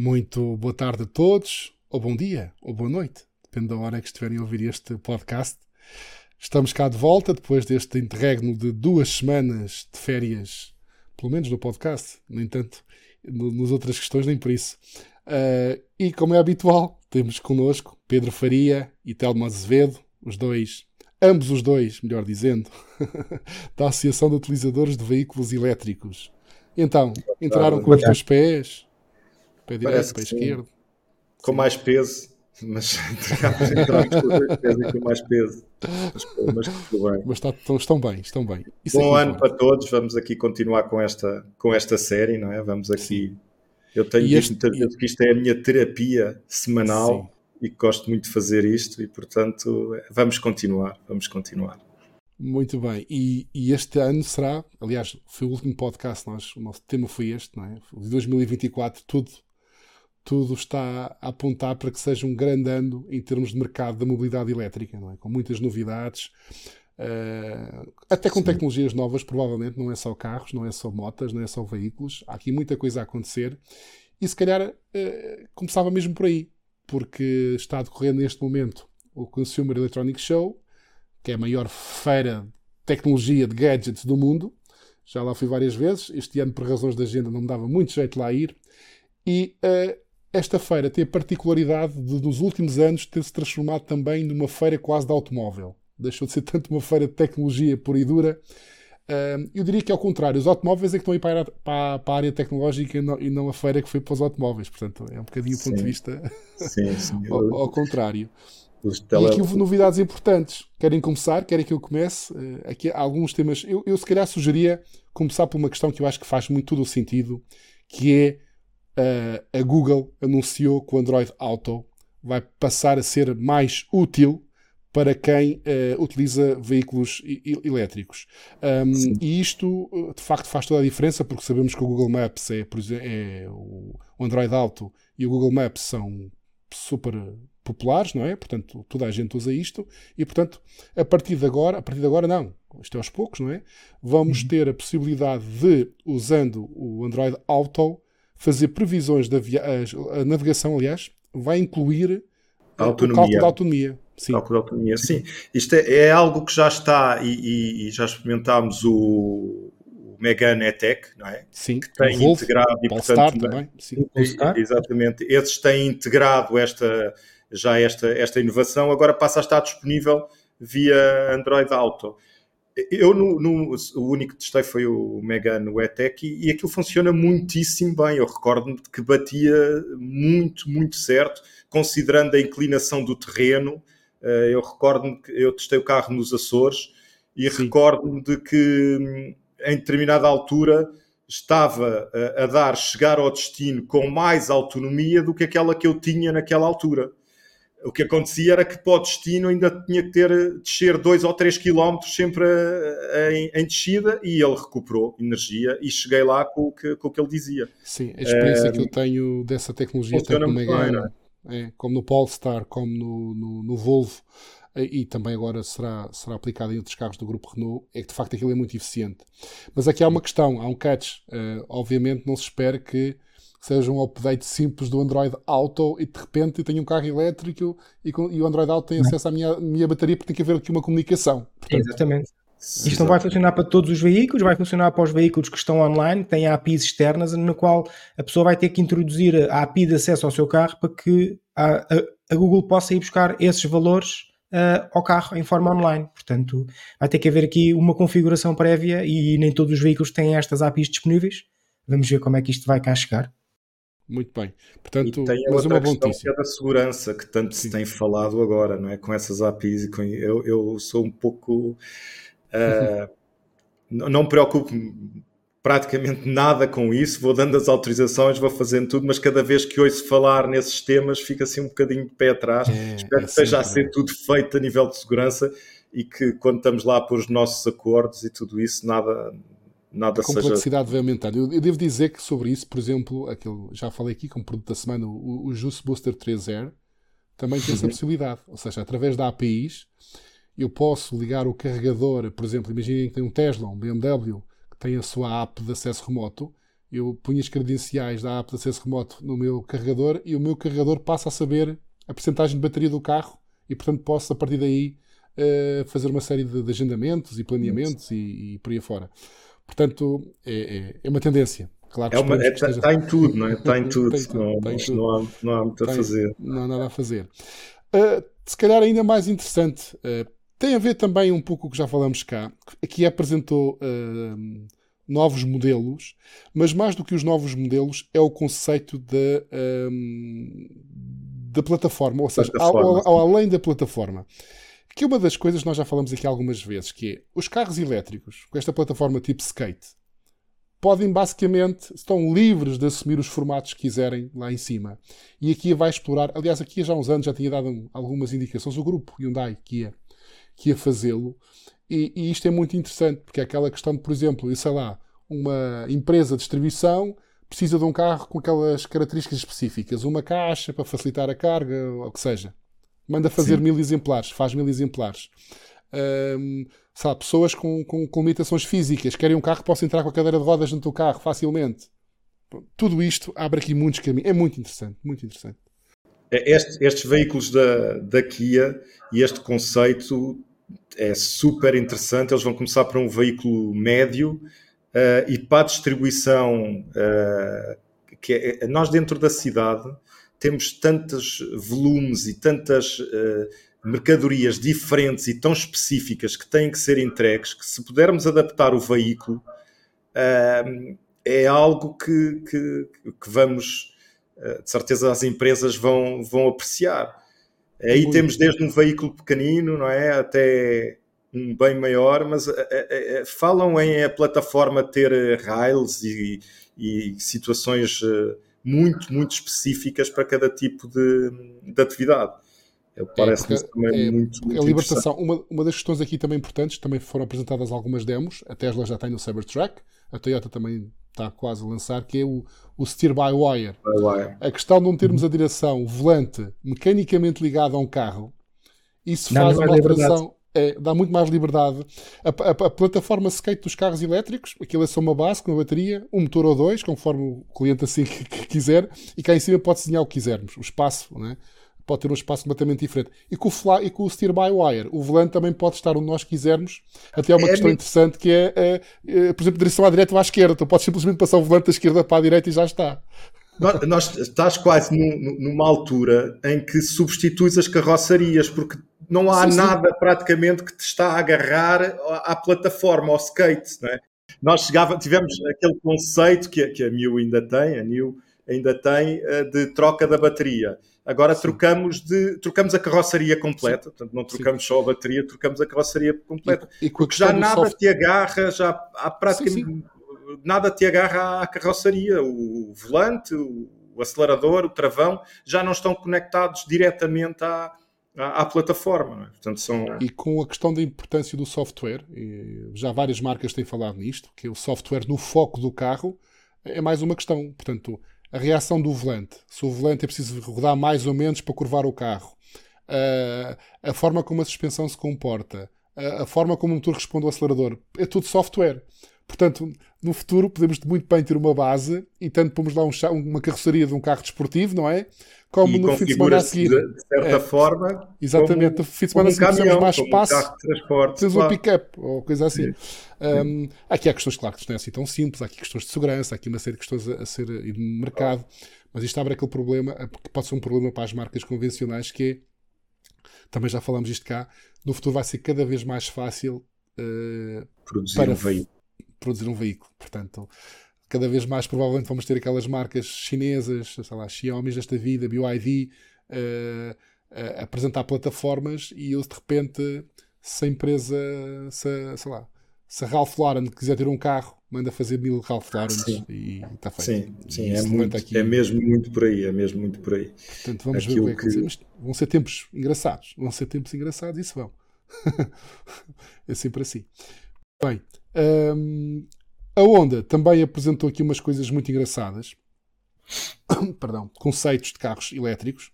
Muito boa tarde a todos, ou bom dia, ou boa noite, depende da hora que estiverem a ouvir este podcast. Estamos cá de volta depois deste interregno de duas semanas de férias, pelo menos no podcast, no entanto, no, nas outras questões, nem por isso. Uh, e como é habitual, temos connosco Pedro Faria e Telmo Azevedo, os dois, ambos os dois, melhor dizendo, da Associação de Utilizadores de Veículos Elétricos. Então, entraram com os dois pés, pé direito, pé esquerdo. Com mais peso, mas entramos com mais peso. Mas, mas bem. Mas está, estão bem, estão bem. Isso Bom ano para todos, vamos aqui continuar com esta, com esta série, não é? Vamos aqui. Sim. Eu tenho e dito muitas vezes que isto é a minha terapia semanal Sim. e gosto muito de fazer isto e, portanto, vamos continuar, vamos continuar. Muito bem. E, e, este ano será, aliás, foi o último podcast, nós, o nosso tema foi este, não é? De 2024, tudo, tudo está a apontar para que seja um grande ano em termos de mercado da mobilidade elétrica, não é? Com muitas novidades, uh, até com Sim. tecnologias novas, provavelmente, não é só carros, não é só motas, não é só veículos, há aqui muita coisa a acontecer. E se calhar uh, começava mesmo por aí, porque está a decorrer neste momento o Consumer Electronics Show, que é a maior feira de tecnologia de gadgets do mundo. Já lá fui várias vezes. Este ano, por razões de agenda, não me dava muito jeito lá ir. E uh, esta feira tem a particularidade de, nos últimos anos, ter se transformado também numa feira quase de automóvel. Deixou de ser tanto uma feira de tecnologia pura e dura. Eu diria que é ao contrário, os automóveis é que estão aí para a, para, para a área tecnológica e não, a feira que foi para os automóveis. Portanto, é um bocadinho o ponto de vista sim, sim. ao, ao contrário. Tele... E aqui houve novidades importantes. Querem começar? Querem que eu comece? Uh, aqui há alguns temas. Eu, eu, se calhar, sugeria começar por uma questão que eu acho que faz muito todo o sentido, que é a Google anunciou que o Android Auto vai passar a ser mais útil para quem uh, utiliza veículos elétricos. Um, e isto, de facto, faz toda a diferença, porque sabemos que o Google Maps é, por exemplo, é o Android Auto e o Google Maps são super populares, não é? Portanto, toda a gente usa isto e, portanto, a partir de agora, a partir de agora não, isto é aos poucos, não é? Vamos uhum. ter a possibilidade de, usando o Android Auto, fazer previsões da via... a navegação, aliás, vai incluir a autonomia. o cálculo da autonomia. Sim. Cálculo da autonomia, sim. Isto é, é algo que já está e, e, e já experimentámos o, Megane E-Tech, não é? Sim, que tem Wolf, integrado e portanto, também. Sim. Exatamente, esses têm integrado esta já esta, esta inovação, agora passa a estar disponível via Android Auto. Eu, no, no, o único que testei foi o Megane E-Tech e, e aquilo funciona muitíssimo bem. Eu recordo-me que batia muito, muito certo, considerando a inclinação do terreno. Eh, eu recordo-me que eu testei o carro nos Açores e recordo-me de que em determinada altura estava a, a, dar chegar ao destino com mais autonomia do que aquela que eu tinha naquela altura o que acontecia era que para o destino ainda tinha que ter descer 2 ou 3 quilómetros sempre em, em, descida e ele recuperou energia e cheguei lá com o que, com o que ele dizia. Sim, a experiência que eu tenho dessa tecnologia, tanto no Megane, é? é, como no Polestar, como no, no, no, Volvo, e também agora será, será aplicado em outros carros do grupo Renault, é que de facto aquilo é muito eficiente. Mas aqui há uma questão, há um catch. Uh, obviamente não se espera que seja um update simples do Android Auto e de repente eu tenho um carro elétrico e, e o Android Auto tem acesso à minha, minha bateria porque tem que haver aqui uma comunicação. Portanto, Exatamente. Isto não vai funcionar para todos os veículos, vai funcionar para os veículos que estão online, têm APIs externas, no qual a pessoa vai ter que introduzir a API de acesso ao seu carro para que a, a, a Google possa ir buscar esses valores uh, ao carro em forma online. Portanto, vai ter que haver aqui uma configuração prévia e nem todos os veículos têm estas APIs disponíveis. Vamos ver como é que isto vai cá chegar. Muito bem. Portanto, e tem mas uma boa notícia. Que é da segurança que tanto se tem falado agora, não é? Com essas APIs e com eu, eu sou um pouco uh, não me preocupo praticamente nada com isso, vou dando as autorizações, vou fazendo tudo, mas cada vez que ouço falar nesses temas fica assim um bocadinho de pé atrás. É, Espero é que esteja a ser tudo feito a nível de segurança e que quando estamos lá por os nossos acordos e tudo isso, nada nada a complexidade seja... vai aumentar. Eu, eu, devo dizer que sobre isso, por exemplo, aquele, já falei aqui como produto da semana, o, o Juice Booster 3R também tem essa uhum. possibilidade. Ou seja, através da APIs, eu posso ligar o carregador, por exemplo, imaginem que tem um Tesla, um BMW, que tem a sua app de acesso remoto, eu punho as credenciais da app de acesso remoto no meu carregador e o meu carregador passa a saber a porcentagem de bateria do carro e, portanto, posso a partir daí uh, fazer uma série de, agendamentos e planeamentos e, e, por aí fora. Portanto, é, é, é uma tendência. Claro é uma, é, está, esteja... em tudo, não é? Está em tudo. tudo, não, tudo. Não, há, não há muito a fazer. Não há nada a fazer. Uh, se calhar ainda mais interessante, uh, tem a ver também um pouco com o que já falamos cá. Aqui apresentou uh, novos modelos, mas mais do que os novos modelos é o conceito da, da plataforma, ou seja, plataforma, ao, ao, além da plataforma. Que uma das coisas nós já falamos aqui algumas vezes, que é os carros elétricos, com esta plataforma tipo skate, podem basicamente, estão livres de assumir os formatos que quiserem lá em cima. E aqui vai explorar, aliás, aqui já há uns anos já tinha dado algumas indicações, o grupo Hyundai que ia, que ia fazê-lo. E, e, isto é muito interessante, porque é aquela questão de, por exemplo, sei lá, uma empresa de distribuição precisa de um carro com aquelas características específicas, uma caixa para facilitar a carga, ou o que seja. Manda fazer Sim. mil exemplares, faz mil exemplares. Um, sabe, pessoas com, com, com, limitações físicas querem um carro que possa entrar com a cadeira de rodas dentro do carro facilmente. Tudo isto abre aqui muitos caminhos. É muito interessante, muito interessante. É, este, estes veículos da, da Kia e este conceito é super interessante. Eles vão começar para um veículo médio uh, e para a distribuição uh, que é, nós dentro da cidade temos tantos volumes e tantas uh, mercadorias diferentes e tão específicas que têm que ser entregues que se pudermos adaptar o veículo uh, é algo que, que, que vamos uh, de certeza as empresas vão, vão apreciar. Aí Muito. temos desde um veículo pequenino, não é, até um bem maior, mas falam em a plataforma ter rails e, e situações muito, muito específicas para cada tipo de, de atividade. Parece-me é, também é, muito, muito A libertação, uma, uma das questões aqui também importantes, também foram apresentadas algumas demos, a Tesla já tem no Cybertruck, a Toyota também está quase a lançar, que é o, o Steer by Wire. By wire. A questão de não termos a direção volante mecanicamente ligada a um carro, isso faz uma alteração. É, dá muito mais liberdade. A, a, a, plataforma skate dos carros elétricos, aquilo é só uma base com uma bateria, um motor ou dois, conforme o cliente assim que, que quiser, e cá em cima pode desenhar o que quisermos, o espaço, né? pode ter um espaço completamente diferente. E com o, fly, e com o steer by wire, o volante também pode estar onde nós quisermos. Até há uma é questão interessante que é, é, é, por exemplo, direção à direita ou à esquerda. Tu podes simplesmente passar o volante da esquerda para a direita e já está. Nós, nós estás quase numa altura em que substituis as carroçarias, porque não há sim, nada sim. praticamente que te está a agarrar à, plataforma, ao skate. Não é? Nós chegava, tivemos aquele conceito que, que a New ainda tem, a New ainda tem, eh, de troca da bateria. Agora trocamos, de, trocamos a carroçaria completa, Sim. portanto não trocamos Sim. só a bateria, trocamos a carroçaria completa. E, e Porque já nada soft... te agarra, já há praticamente nada te agarra à carroçaria, o volante, o acelerador, o travão, já não estão conectados diretamente à, à, plataforma. É? Portanto, são... E com a questão da importância do software, já várias marcas têm falado nisto, que o software no foco do carro é mais uma questão. Portanto, a reação do volante, se o volante é preciso rodar mais ou menos para curvar o carro, a forma como a suspensão se comporta, a forma como o motor responde ao acelerador, é tudo software. Portanto, no futuro podemos muito bem ter uma base e tanto pomos lá um, uma carroceria de um carro desportivo, não é? Como e no fim de semana a seguir. De, de certa é, forma. Exatamente, no fim de semana a seguir precisamos mais espaço. Um temos claro. um pick-up ou coisa assim. Um, aqui há questões, claro, que não é assim tão simples, há aqui questões de segurança, há aqui uma série de questões a, a ser e de mercado, mas isto abre aquele problema, que pode ser um problema para as marcas convencionais, que é, também já falamos isto cá, no futuro vai ser cada vez mais fácil uh, produzir para um veículo. Produzir um veículo. Portanto, cada vez mais provavelmente vamos ter aquelas marcas chinesas, sei lá, Xiaomi desta vida, BYD, uh, uh, apresentar plataformas e eu de repente, se a empresa, se, sei lá, se a Ralph Lauren quiser ter um carro, manda fazer mil Ralph Laurens e está feito. Sim, sim é, muito, aqui... é mesmo muito por aí, é mesmo muito por aí. Portanto, vamos Aquilo ver o que é que Mas vão ser tempos engraçados, vão ser tempos engraçados, isso vão. é sempre assim. Bem, hum, a Honda também apresentou aqui umas coisas muito engraçadas. Perdão, conceitos de carros elétricos.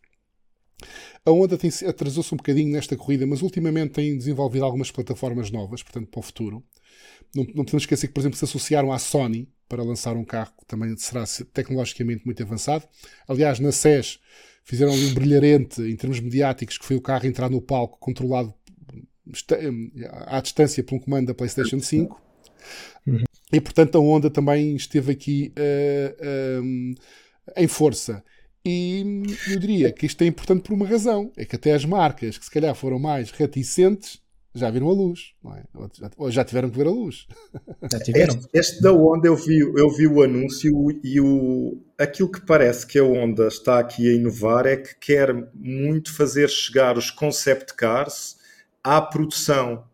A Honda atrasou-se um bocadinho nesta corrida, mas ultimamente tem desenvolvido algumas plataformas novas, portanto, para o futuro. Não, não podemos esquecer que, por exemplo, se associaram à Sony para lançar um carro que também será tecnologicamente muito avançado. Aliás, na SES fizeram um brilharente em termos mediáticos, que foi o carro entrar no palco controlado à distância por um comando da PlayStation 5. Uhum. E portanto a Honda também esteve aqui uh, um, em força. E eu diria que isto é importante por uma razão: é que até as marcas que se calhar foram mais reticentes já viram a luz, não é? ou já tiveram que ver a luz. Já tiveram. Este, este, da Honda eu vi, eu vi o anúncio e o, aquilo que parece que a Honda está aqui a inovar é que quer muito fazer chegar os concept cars à produção.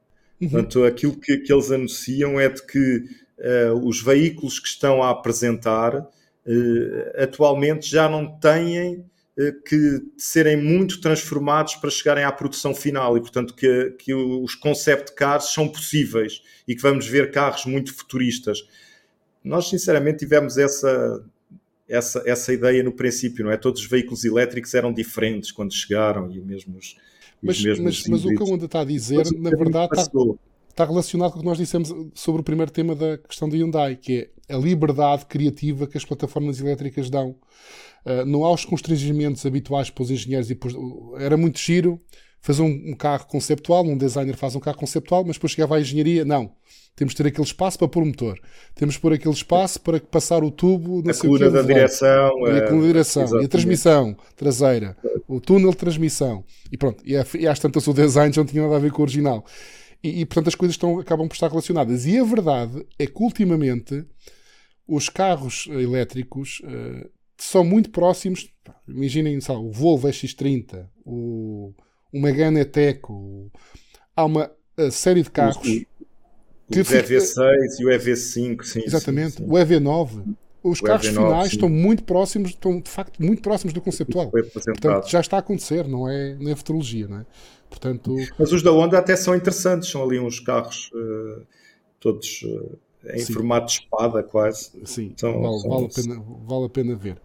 Uhum. Portanto, aquilo que, que, eles anunciam é de que uh, os veículos que estão a apresentar uh, atualmente já não têm eh, que serem muito transformados para chegarem à produção final e, portanto, que, que os concept cars são possíveis e que vamos ver carros muito futuristas. Nós, sinceramente, tivemos essa, essa, essa ideia no princípio, não é? Todos os veículos elétricos eram diferentes quando chegaram e mesmo os. Mas, os mesmos mas, mas o que a Honda está a dizer, mas, na verdade, está, está relacionado com o que nós dissemos sobre o primeiro tema da questão da Hyundai, que é a liberdade criativa que as plataformas elétricas dão. Uh, não há os constrangimentos habituais para os engenheiros. E era muito giro fazer um, um, carro conceptual, um designer faz um carro conceptual, mas depois chegava à engenharia, não. Temos de ter aquele espaço para pôr o motor. Temos de pôr aquele espaço para passar o tubo, a coluna da direção, e a coluna da direção, e a transmissão traseira, o túnel de transmissão. E pronto, e, e às tantas o design já não tinha nada a ver com o original. E, e portanto as coisas estão, acabam por estar relacionadas. E a verdade é que ultimamente os carros elétricos uh, são muito próximos. Imaginem sabe, o Volvo X30, o, o Megane Eteco. Há uma série de carros. O, que o EV6 e o EV5, sim. Exatamente, sim, sim. o EV9. Os o carros EV9, finais sim. estão muito próximos, estão de facto muito próximos do conceptual. Portanto, já está a acontecer, não é, não é futurologia, não é? Portanto... Mas os da Honda até são interessantes, são ali uns carros uh, todos. Uh, em Sim. formato de espada, quase. Sim, então, vale, vale, a pena, vale a pena ver.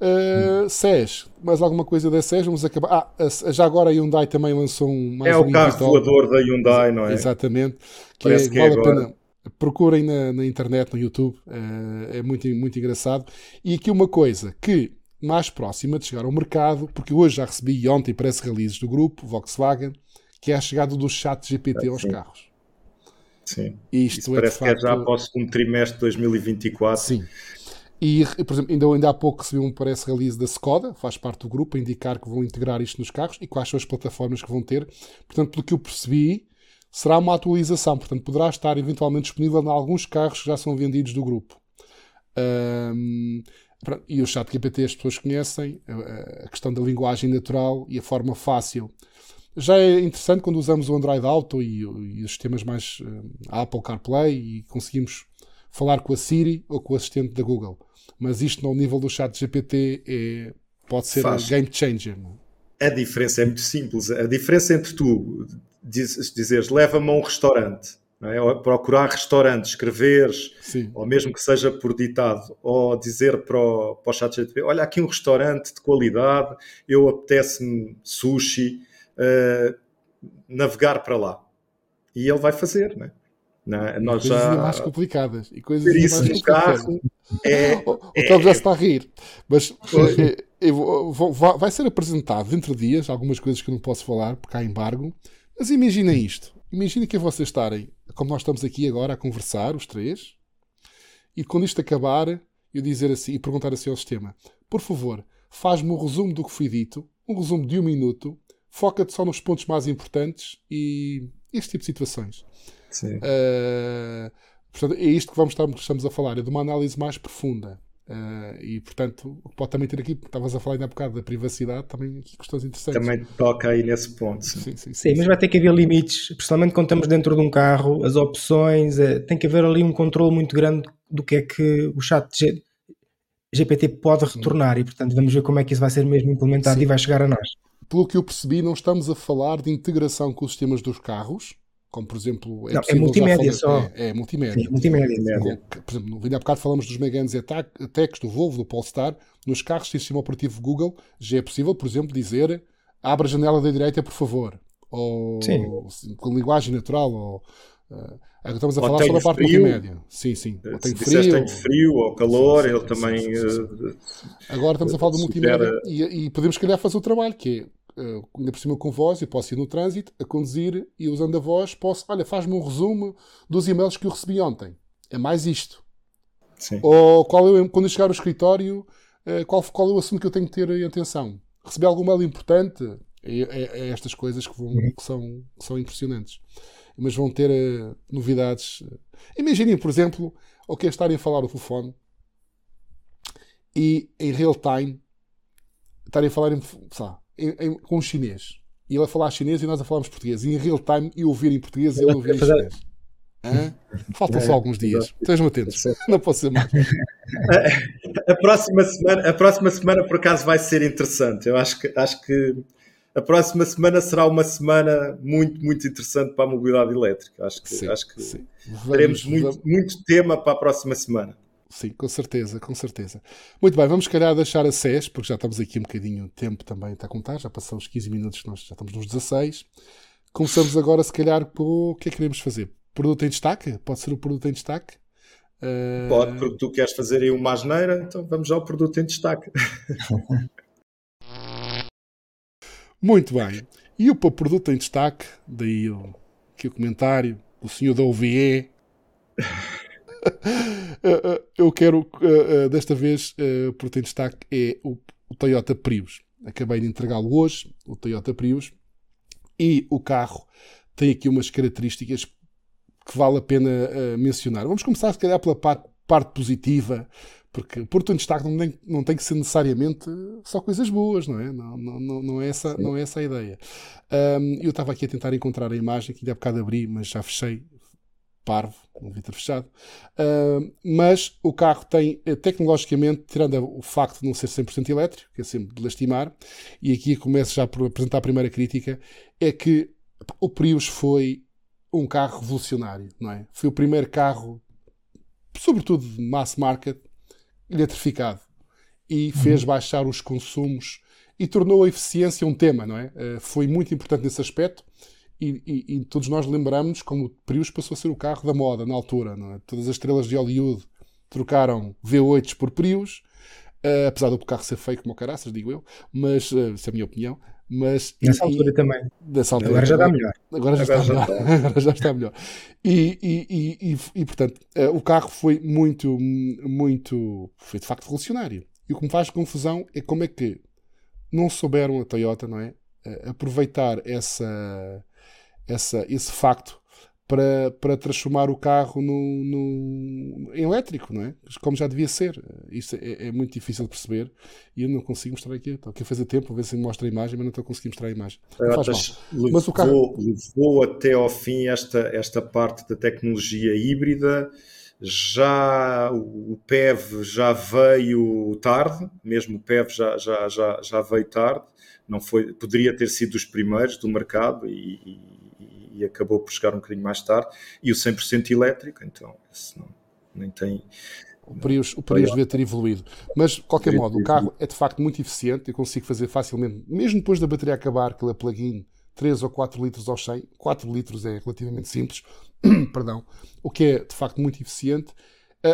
Uh, hum. SES, mais alguma coisa da SES? Vamos acabar. Ah, já agora a Hyundai também lançou um mais É um o carro voador da Hyundai, não é? Exatamente. Que, é, que vale é a pena. Procurem na, na, internet, no YouTube, uh, é muito, muito engraçado. E aqui uma coisa que mais próxima de chegar ao mercado, porque hoje já recebi ontem parece releases do grupo Volkswagen, que é a chegada do chat GPT aos carros. Sim. Isto Isso é parece facto... que é já após o segundo trimestre de 2024. Sim. E, por exemplo, ainda, ainda há pouco recebi um parece release da Skoda, faz parte do grupo, a indicar que vão integrar isto nos carros e quais são as plataformas que vão ter. Portanto, pelo que eu percebi, será uma atualização. Portanto, poderá estar eventualmente disponível em alguns carros que já são vendidos do grupo. Um, e o chat GPT as pessoas conhecem, a questão da linguagem natural e a forma fácil já é interessante quando usamos o Android Auto e, e os sistemas mais Apple CarPlay e conseguimos falar com a Siri ou com o assistente da Google. Mas isto no nível do chat GPT é, pode ser Faz. game changer. Não? É? A diferença é muito simples. A diferença entre tu diz, dizeres leva-me a um restaurante, é? ou procurar restaurante, escreveres, Sim. ou mesmo que seja por ditado, ou dizer para o, para o chat GPT, olha aqui um restaurante de qualidade, eu apetece-me sushi, uh, navegar para lá. E ele vai fazer, né? Não, nós coisas já... mais complicadas e coisas isso mais carro é, o é, já está a rir mas é, é, vou, vai ser apresentado dentro de dias algumas coisas que eu não posso falar porque há embargo mas imaginem isto imaginem que é vocês estarem como nós estamos aqui agora a conversar os três e quando isto acabar eu dizer assim e perguntar assim ao sistema por favor faz-me um resumo do que foi dito um resumo de um minuto foca-te só nos pontos mais importantes e este tipo de situações. Sim. Uh, portanto, é isto que vamos estar, estamos a falar, é de uma análise mais profunda. Uh, e portanto, pode também ter aqui, estavas a falar ainda há bocado da privacidade, também aqui questões interessantes. Também toca aí nesse ponto. Sim, sim, sim, sim mas vai ter que haver limites, principalmente quando estamos dentro de um carro, as opções, é, tem que haver ali um controle muito grande do que é que o chat GPT pode retornar e portanto vamos ver como é que isso vai ser mesmo implementado e vai chegar a nós pelo que eu percebi, não estamos a falar de integração com os sistemas dos carros, como por exemplo. É, não, é multimédia só. É, é multimédia. Sim, multimédia. Por exemplo, ainda há bocado falamos dos Meganes Attacks, do Volvo, do Polestar. Nos carros sem sistema operativo Google, já é possível, por exemplo, dizer abra a janela da direita, por favor. Ou sim. com linguagem natural, ou. Uh, estamos a ou falar sobre a parte frio. multimédia. Sim, sim. Ou tem frio. tem frio ou calor, sim, sim, ele também. Uh, Agora estamos a falar do multimédia e, e, podemos, se calhar, fazer o trabalho, que é, uh, ainda por cima com voz, eu posso ir no trânsito, a conduzir e usando a voz, posso, olha, faz-me um resumo dos e-mails que eu recebi ontem. É mais isto. Sim. Ou qual eu, quando eu chegar ao escritório, uh, qual, qual é o assunto que eu tenho que ter em atenção? Recebi algum mail importante? É, é, é estas coisas que, vão, uhum. que, são, que são impressionantes. Mas vão ter uh, novidades. Imaginem, por exemplo, o que é estarem a falar o telefone e em real time estarem a falar em, sabe, em, em, com chinês. E ele a falar chinês e nós a falarmos português. E em real time eu ouvir em português e ele ouvir em chinês. Hã? Faltam só alguns dias. Estejam atentos. Não posso ser mais. A, a, próxima semana, a próxima semana, por acaso, vai ser interessante. Eu acho que, acho que a próxima semana será uma semana muito, muito interessante para a mobilidade elétrica. Acho que, sim, acho que sim. teremos vamos, muito, vamos. muito tema para a próxima semana. Sim, com certeza, com certeza. Muito bem, vamos calhar deixar a SES, porque já estamos aqui um bocadinho, o tempo também está a contar, já passamos 15 minutos, nós já estamos nos 16. Começamos agora, se calhar, por o que é que queremos fazer? Produto em destaque? Pode ser o produto em destaque? Uh... Pode, porque tu queres fazer aí uma asneira, então vamos ao produto em destaque. Muito bem. E o produto em destaque, daí o, aqui o comentário, o senhor da OVE. Eu quero, eh, eh, desta vez, eh, produto em destaque é o, Toyota Prius. Acabei de entregá-lo hoje, o Toyota Prius. E o carro tem aqui umas características que vale a pena mencionar. Vamos começar, se calhar, pela parte, positiva, porque ponto em destaque não tem, não tem que ser necessariamente só coisas boas, não é? Não, não, não, é, essa, não é essa a ideia. Um, eu estava aqui a tentar encontrar a imagem, que ainda há bocado abri, mas já fechei. Parvo, devia ter fechado. Uh, mas o carro tem, eh, tecnologicamente, tirando o facto de não ser 100% elétrico, que é sempre de lastimar, e aqui começo já por apresentar a primeira crítica, é que o Prius foi um carro revolucionário, não é? Foi o primeiro carro, sobretudo de mass market, eletrificado e fez uhum. baixar os consumos e tornou a eficiência um tema, não é? Uh, foi muito importante nesse aspecto e, e, e todos nós lembramos como o Prius passou a ser o carro da moda na altura, é? Todas as estrelas de Hollywood trocaram V8s por Prius, uh, apesar do carro ser feio como o caraças, digo eu, mas uh, essa é a minha opinião. Mas, nessa e, altura também. Nessa altura, agora já está melhor. Agora já, agora está, já melhor. Está. agora já está melhor. E, e, portanto, uh, o carro foi muito, muito. Foi de facto revolucionário. E o que me faz confusão é como é que não souberam a Toyota, não é? Aproveitar essa, essa, esse facto para, para transformar o carro no, no, em elétrico, não é? Como já devia ser. Isso é, é, muito difícil de perceber e eu não consigo mostrar aqui. Estou aqui a fazer tempo, a ver se mostra a imagem, mas não estou a conseguir mostrar a imagem. Mas, levou, mas o carro... levou até ao fim esta, esta parte da tecnologia híbrida. Já o PEV já veio tarde, mesmo o PEV já, já, já, já veio tarde, não foi, poderia ter sido dos primeiros do mercado e, e acabou por chegar um bocadinho mais tarde, e o 100% elétrico, então isso não, nem tem... O Prius, o Prius devia ter evoluído. Mas, de qualquer modo, o carro é de facto muito eficiente. Eu consigo fazer facilmente, mesmo depois da bateria acabar, é plug-in, 3 ou 4 litros ao 100. 4 litros é relativamente simples. Perdão. O que é de facto muito eficiente.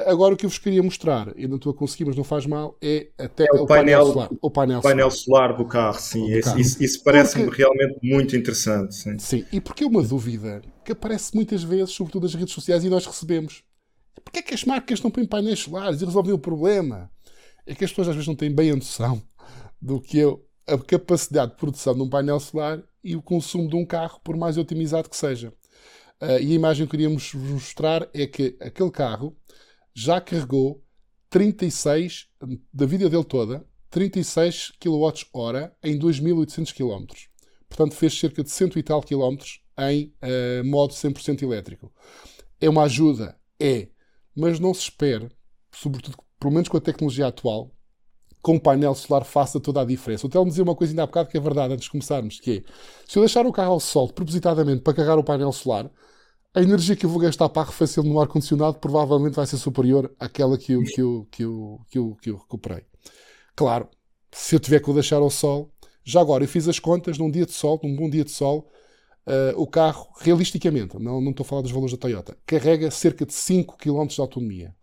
Agora o que eu vos queria mostrar, não estou a conseguir, mas não faz mal, é até é o, o, painel, painel, solar. O painel, painel solar. solar. do carro, sim. Do carro. Isso, isso parece-me porque... realmente muito interessante. Sim. sim, e porque é uma dúvida que aparece muitas vezes, sobretudo nas redes sociais, e nós recebemos. Porquê é que as marcas não põem painéis solares e resolvem o problema? É que as pessoas às vezes não têm bem a noção do que é a capacidade de produção de um painel solar e o consumo de um carro, por mais otimizado que seja. Uh, e a imagem que queríamos mostrar é que aquele carro já carregou 36, da vida dele toda, 36 kWh em 2.800 km. Portanto, fez cerca de 100 e tal km em uh, modo 100% elétrico. É uma ajuda? É. Mas não se espere, sobretudo, pelo menos com a tecnologia atual, com o painel solar faça toda a diferença. O Telmo dizia uma coisa ainda há bocado que é verdade, antes de começarmos, que é, se eu deixar o carro ao sol propositadamente para carregar o painel solar, a energia que eu vou gastar para arrefecer no ar-condicionado provavelmente vai ser superior àquela que eu, que, eu, que, eu, que, eu, que eu recuperei. Claro, se eu tiver que o deixar ao sol, Já agora, eu fiz as contas num dia de sol, num bom dia de sol, uh, o carro, realisticamente, não, não estou a falar dos valores da Toyota, carrega cerca de 5 km de autonomia.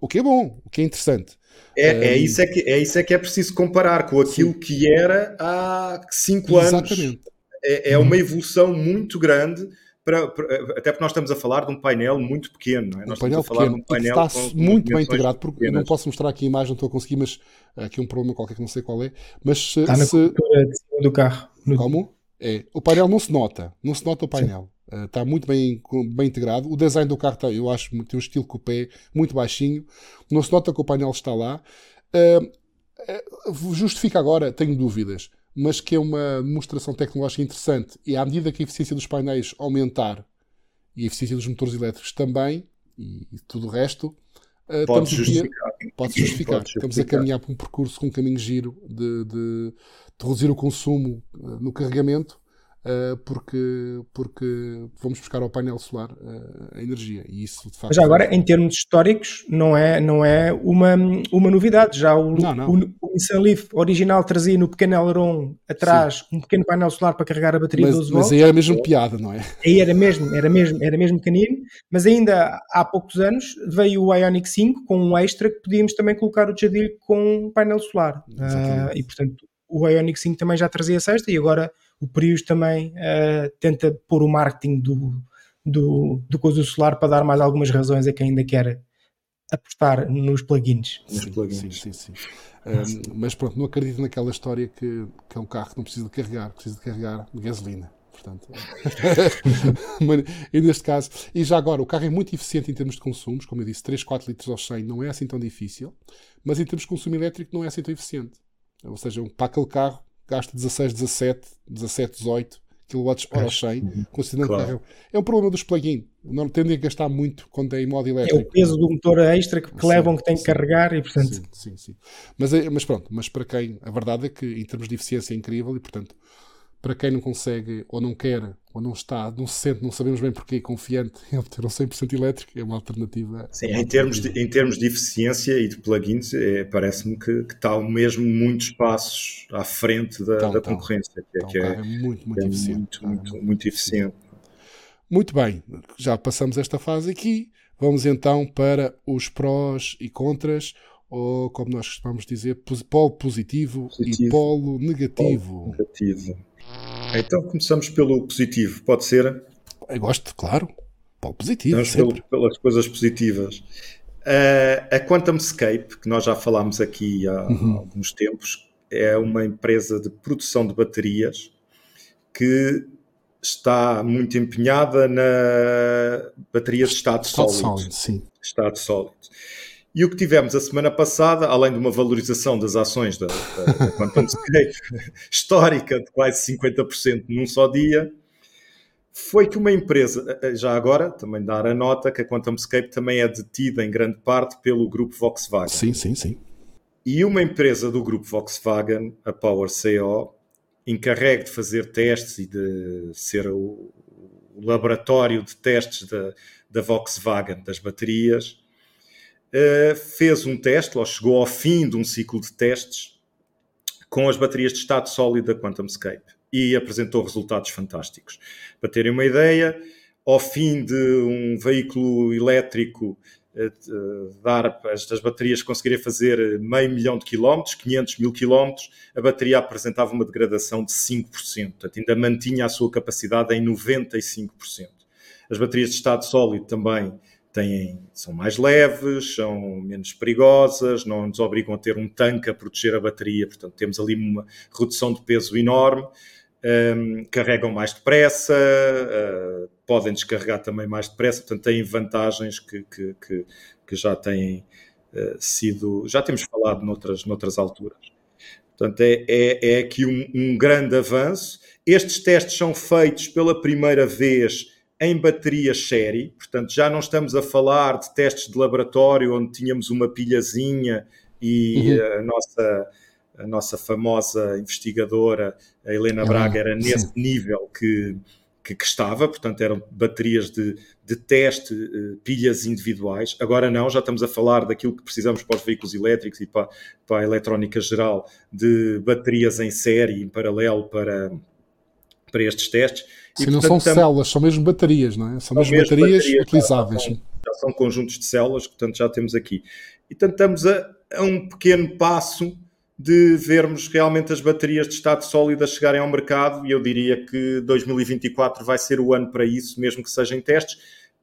O que é bom, o que é interessante. É, é, isso, é, que, é isso é que é preciso comparar com aquilo sim. que era há 5 anos. Exatamente. É, é uma evolução muito grande para, para, até porque nós estamos a falar de um painel muito pequeno, não é? Um nós painel estamos a falar pequeno, de um painel está muito bem integrado, porque eu não posso mostrar aqui a imagem, não estou a conseguir, mas aqui um problema qualquer que não sei qual é. Mas se, está na se... do carro. Como? É, o painel não se nota, não se nota o painel. Uh, está muito bem, bem integrado. O design do carro está, eu acho, tem um estilo coupé muito baixinho. Não se nota que o painel está lá. Uh, justifica agora, tenho dúvidas mas que é uma demonstração tecnológica interessante. E à medida que a eficiência dos painéis aumentar e a eficiência dos motores elétricos também, e, e tudo o resto, uh, pode justificar. Pode justificar. Pode Estamos a caminhar por um percurso com um caminho giro de, de, de reduzir o consumo uh, no carregamento porque, porque vamos buscar ao painel solar uh, a energia. E isso, de facto, Mas agora, em termos históricos, não é, não é uma, uma novidade. Já o, não, não. o, o Nissan Leaf original trazia no pequeno aileron atrás Sim. um pequeno painel solar para carregar a bateria mas, 12 volts. Mas aí era mesmo piada, não é? Aí era mesmo, era mesmo, era mesmo pequenino, mas ainda há poucos anos veio o Ionic 5 com um extra que podíamos também colocar o jadilho com um painel solar. Uh, e portanto, o Ionic 5 também já trazia sexta e agora o Prius também uh, tenta pôr o marketing do, do, do coisa solar para dar mais algumas razões a quem ainda quer apostar nos plugins. Sim, plugins. sim, sim. sim. Um, mas pronto, não acredito naquela história que, que é um carro que não precisa de carregar, precisa de carregar de gasolina. Portanto, e neste caso, e já agora, o carro é muito eficiente em termos de consumos, como eu disse, 3, 4 litros ao 100 não é assim tão difícil, mas em termos de consumo elétrico não é assim tão eficiente. Ou seja, para aquele carro gasta 16, 17, 17, 18 kWh ao 100, considerando claro. que é um problema dos plug-in. Não tendem a gastar muito quando é em modo elétrico. É o peso do motor extra que, que sim, levam que tem sim. que carregar e portanto. Sim, sim, sim. Mas, é, mas pronto, mas para quem a verdade é que em termos de eficiência é incrível e portanto para quem não consegue ou não quer ou não está, não se sente, não sabemos bem porquê, confiante em obter um 100% elétrico, é uma alternativa. Sim, em, termos de, em termos de eficiência e de plugins, é, parece-me que, que, está mesmo muitos passos à frente da, então, da concorrência. Que, então, que é, é, muito, muito é eficiente. Muito, muito, muito eficiente. Muito bem, já passamos esta fase aqui. Vamos então para os prós e contras, ou como nós costumamos dizer, polo positivo, positivo. e polo negativo. Polo negativo. Então começamos pelo positivo, pode ser? Eu gosto, claro. Pelo positivo. Pelo, pelas coisas positivas. Uh, a QuantumScape, que nós já falámos aqui há uhum. alguns tempos, é uma empresa de produção de baterias que está muito empenhada na bateria de estado, estado sólido. sólido sim. Estado sólido. E o que tivemos a semana passada, além de uma valorização das ações da, da QuantumScape histórica de quase 50% num só dia, foi que uma empresa, já agora, também dar a nota que a QuantumScape também é detida em grande parte pelo grupo Volkswagen. Sim, sim, sim. E uma empresa do grupo Volkswagen, a PowerCO, encarregue de fazer testes e de ser o, o laboratório de testes da, da Volkswagen das baterias, uh, fez um teste, ou chegou ao fim de um ciclo de testes com as baterias de estado sólido da QuantumScape e apresentou resultados fantásticos. Para terem uma ideia, ao fim de um veículo elétrico uh, dar estas baterias conseguirem fazer meio milhão de quilómetros, 500 mil quilómetros, a bateria apresentava uma degradação de 5%, portanto ainda mantinha a sua capacidade em 95%. As baterias de estado sólido também têm, são mais leves, são menos perigosas, não nos obrigam a ter um tanque a proteger a bateria, portanto temos ali uma redução de peso enorme, um, carregam mais depressa, uh, podem descarregar também mais depressa, portanto têm vantagens que, que, que, que já têm uh, sido, já temos falado noutras, noutras alturas. Portanto, é, é, é aqui um, um grande avanço. Estes testes são feitos pela primeira vez em baterias série, portanto já não estamos a falar de testes de laboratório onde tínhamos uma pilhazinha e uhum. a, nossa, a nossa famosa investigadora, a Helena Braga, era nesse sim. nível que, que, que, estava, portanto eram baterias de, de teste, uh, pilhas individuais. Agora não, já estamos a falar daquilo que precisamos para os veículos elétricos e para, para a eletrónica geral, de baterias em série, em paralelo para, para estes testes. Sim, e, não portanto, são células, são mesmo baterias, não é? São, são mesmo baterias, baterias utilizáveis. Já, já são conjuntos de células, portanto já temos aqui. E portanto estamos a, a um pequeno passo de vermos realmente as baterias de estado sólido a chegarem ao mercado e eu diria que 2024 vai ser o ano para isso, mesmo que seja em testes.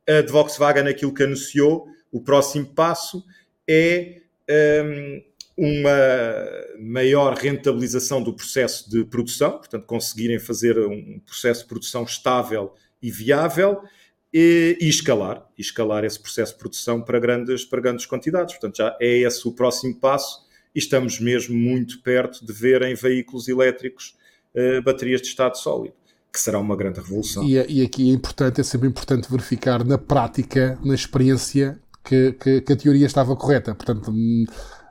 A de Volkswagen, aquilo que anunciou, o próximo passo é um, uma maior rentabilização do processo de produção, portanto, conseguirem fazer um processo de produção estável e viável e, e, escalar, e escalar esse processo de produção para grandes, para grandes quantidades. Portanto, já é esse o próximo passo e estamos mesmo muito perto de ver em veículos elétricos uh, baterias de estado sólido, que será uma grande revolução. E, e, aqui é importante, é sempre importante verificar na prática, na experiência, que, que, que a teoria estava correta. Portanto, hum,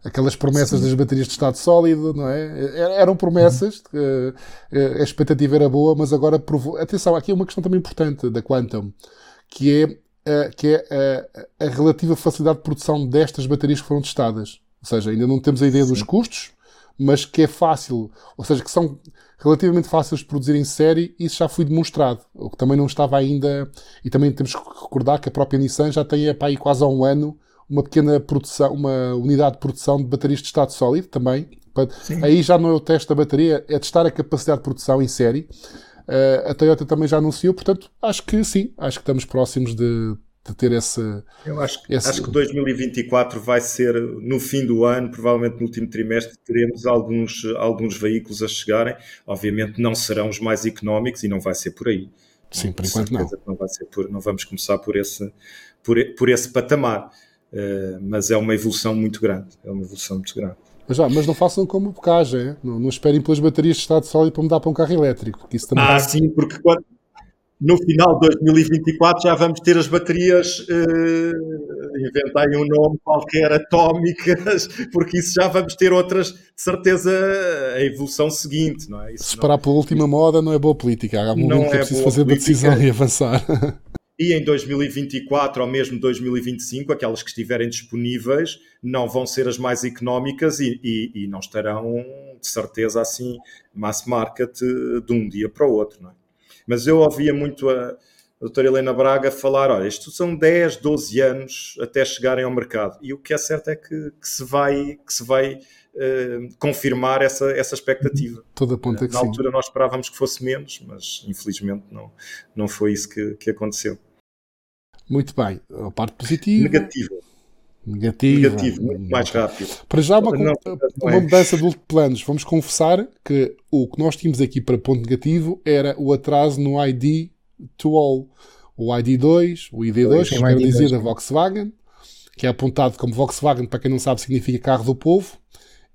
aquelas promessas Sim. das baterias de estado sólido, não é? Eram promessas, uhum. a expectativa era boa, mas agora provou. Atenção, aqui é uma questão também importante da Quantum que é, que é a, a, relativa facilidade de produção destas baterias que foram testadas. Ou seja, ainda não temos a ideia Sim. dos custos, mas que é fácil, ou seja, que são relativamente fáceis de produzir em série, isso já foi demonstrado, o que também não estava ainda, e também temos que recordar que a própria Nissan já tem para aí quase há um ano uma pequena produção, uma unidade de produção de baterias de estado sólido também. Sim. Aí já não é o teste da bateria, é testar a capacidade de produção em série. Uh, a Toyota também já anunciou, portanto, acho que sim, acho que estamos próximos de, de ter esse. Eu acho, esse... acho que 2024 vai ser no fim do ano, provavelmente no último trimestre, teremos alguns, alguns veículos a chegarem. Obviamente não serão os mais económicos e não vai ser por aí. Sim, por enquanto não. Não, vai ser por, não vamos começar por esse, por, por esse patamar. Uh, mas é uma evolução muito grande. É uma evolução muito grande. Mas, já, mas não façam como bocagem, não, não esperem pelas baterias de estado sólido para mudar para um carro elétrico. Isso também ah, sim, porque quando, no final de 2024 já vamos ter as baterias, uh, inventai um nome qualquer, atómicas, porque isso já vamos ter outras, de certeza, a evolução seguinte, não é? Isso Se esperar pela última moda não é boa política, há um momento que é preciso fazer política. uma decisão e avançar. E em 2024 ou mesmo 2025, aquelas que estiverem disponíveis não vão ser as mais económicas e, e, e não estarão, de certeza, assim, mass market de um dia para o outro. É? Mas eu ouvia muito a, doutora Helena Braga falar: olha, isto são 10, 12 anos até chegarem ao mercado. E o que é certo é que, que se vai. Que se vai confirmar essa, essa expectativa. Toda ponta que Na altura nós esperávamos que fosse menos, mas infelizmente não, não foi isso que, que aconteceu. Muito bem. A parte positiva. Negativa. Negativa. Negativo, muito mais rápido. Para já, uma, não, não uma é. mudança de planos. Vamos confessar que o que nós tínhamos aqui para ponto negativo era o atraso no ID to all. O ID2, o ID2, que quero dizer da Volkswagen, que é apontado como Volkswagen, para quem não sabe, significa carro do povo.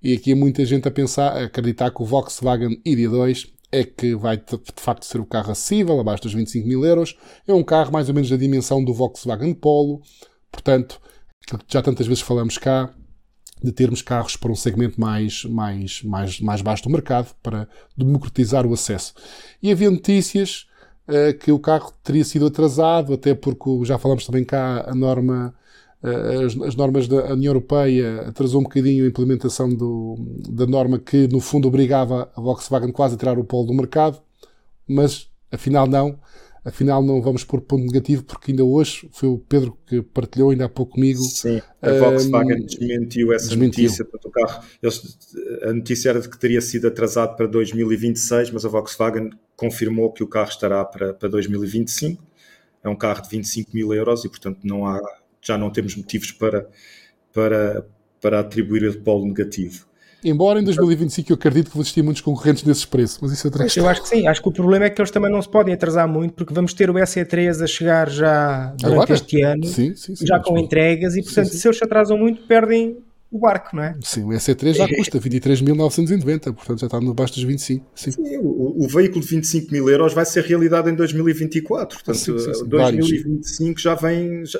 E aqui muita gente a pensar, a acreditar que o Volkswagen ID2 é que vai de facto ser o carro acessível, abaixo dos 25 mil euros. É um carro mais ou menos da dimensão do Volkswagen Polo, portanto, já tantas vezes falamos cá de termos carros para um segmento mais, mais, mais, mais baixo do mercado para democratizar o acesso. E havia notícias uh, que o carro teria sido atrasado, até porque já falamos também cá a norma as, as, normas da União Europeia atrasou um bocadinho a implementação do, da norma que, no fundo, obrigava a Volkswagen quase a tirar o polo do mercado, mas afinal não. Afinal, não vamos pôr ponto negativo, porque ainda hoje foi o Pedro que partilhou ainda há pouco comigo. Sim, a Volkswagen um, desmentiu essa desmentiu. notícia. o carro, eles, a notícia era de que teria sido atrasado para 2026, mas a Volkswagen confirmou que o carro estará para, para 2025. É um carro de 25 mil euros e, portanto, não há já não temos motivos para, para, para atribuir o polo negativo. Embora em 2025 eu acredito que vão existir muitos concorrentes nesses preços, mas isso é Eu acho que sim, acho que o problema é que eles também não se podem atrasar muito, porque vamos ter o SE3 a chegar já durante Agora? este ano, sim, sim, sim, já com entregas, e portanto se eles se atrasam muito perdem o barco, não é? Sim, o EC3 já custa 23.990, portanto já está no baixo dos 25. Sim, sim o, o, veículo de 25 mil euros vai ser realidade em 2024, portanto sim, sim, sim, 2025 vários. já vem, já,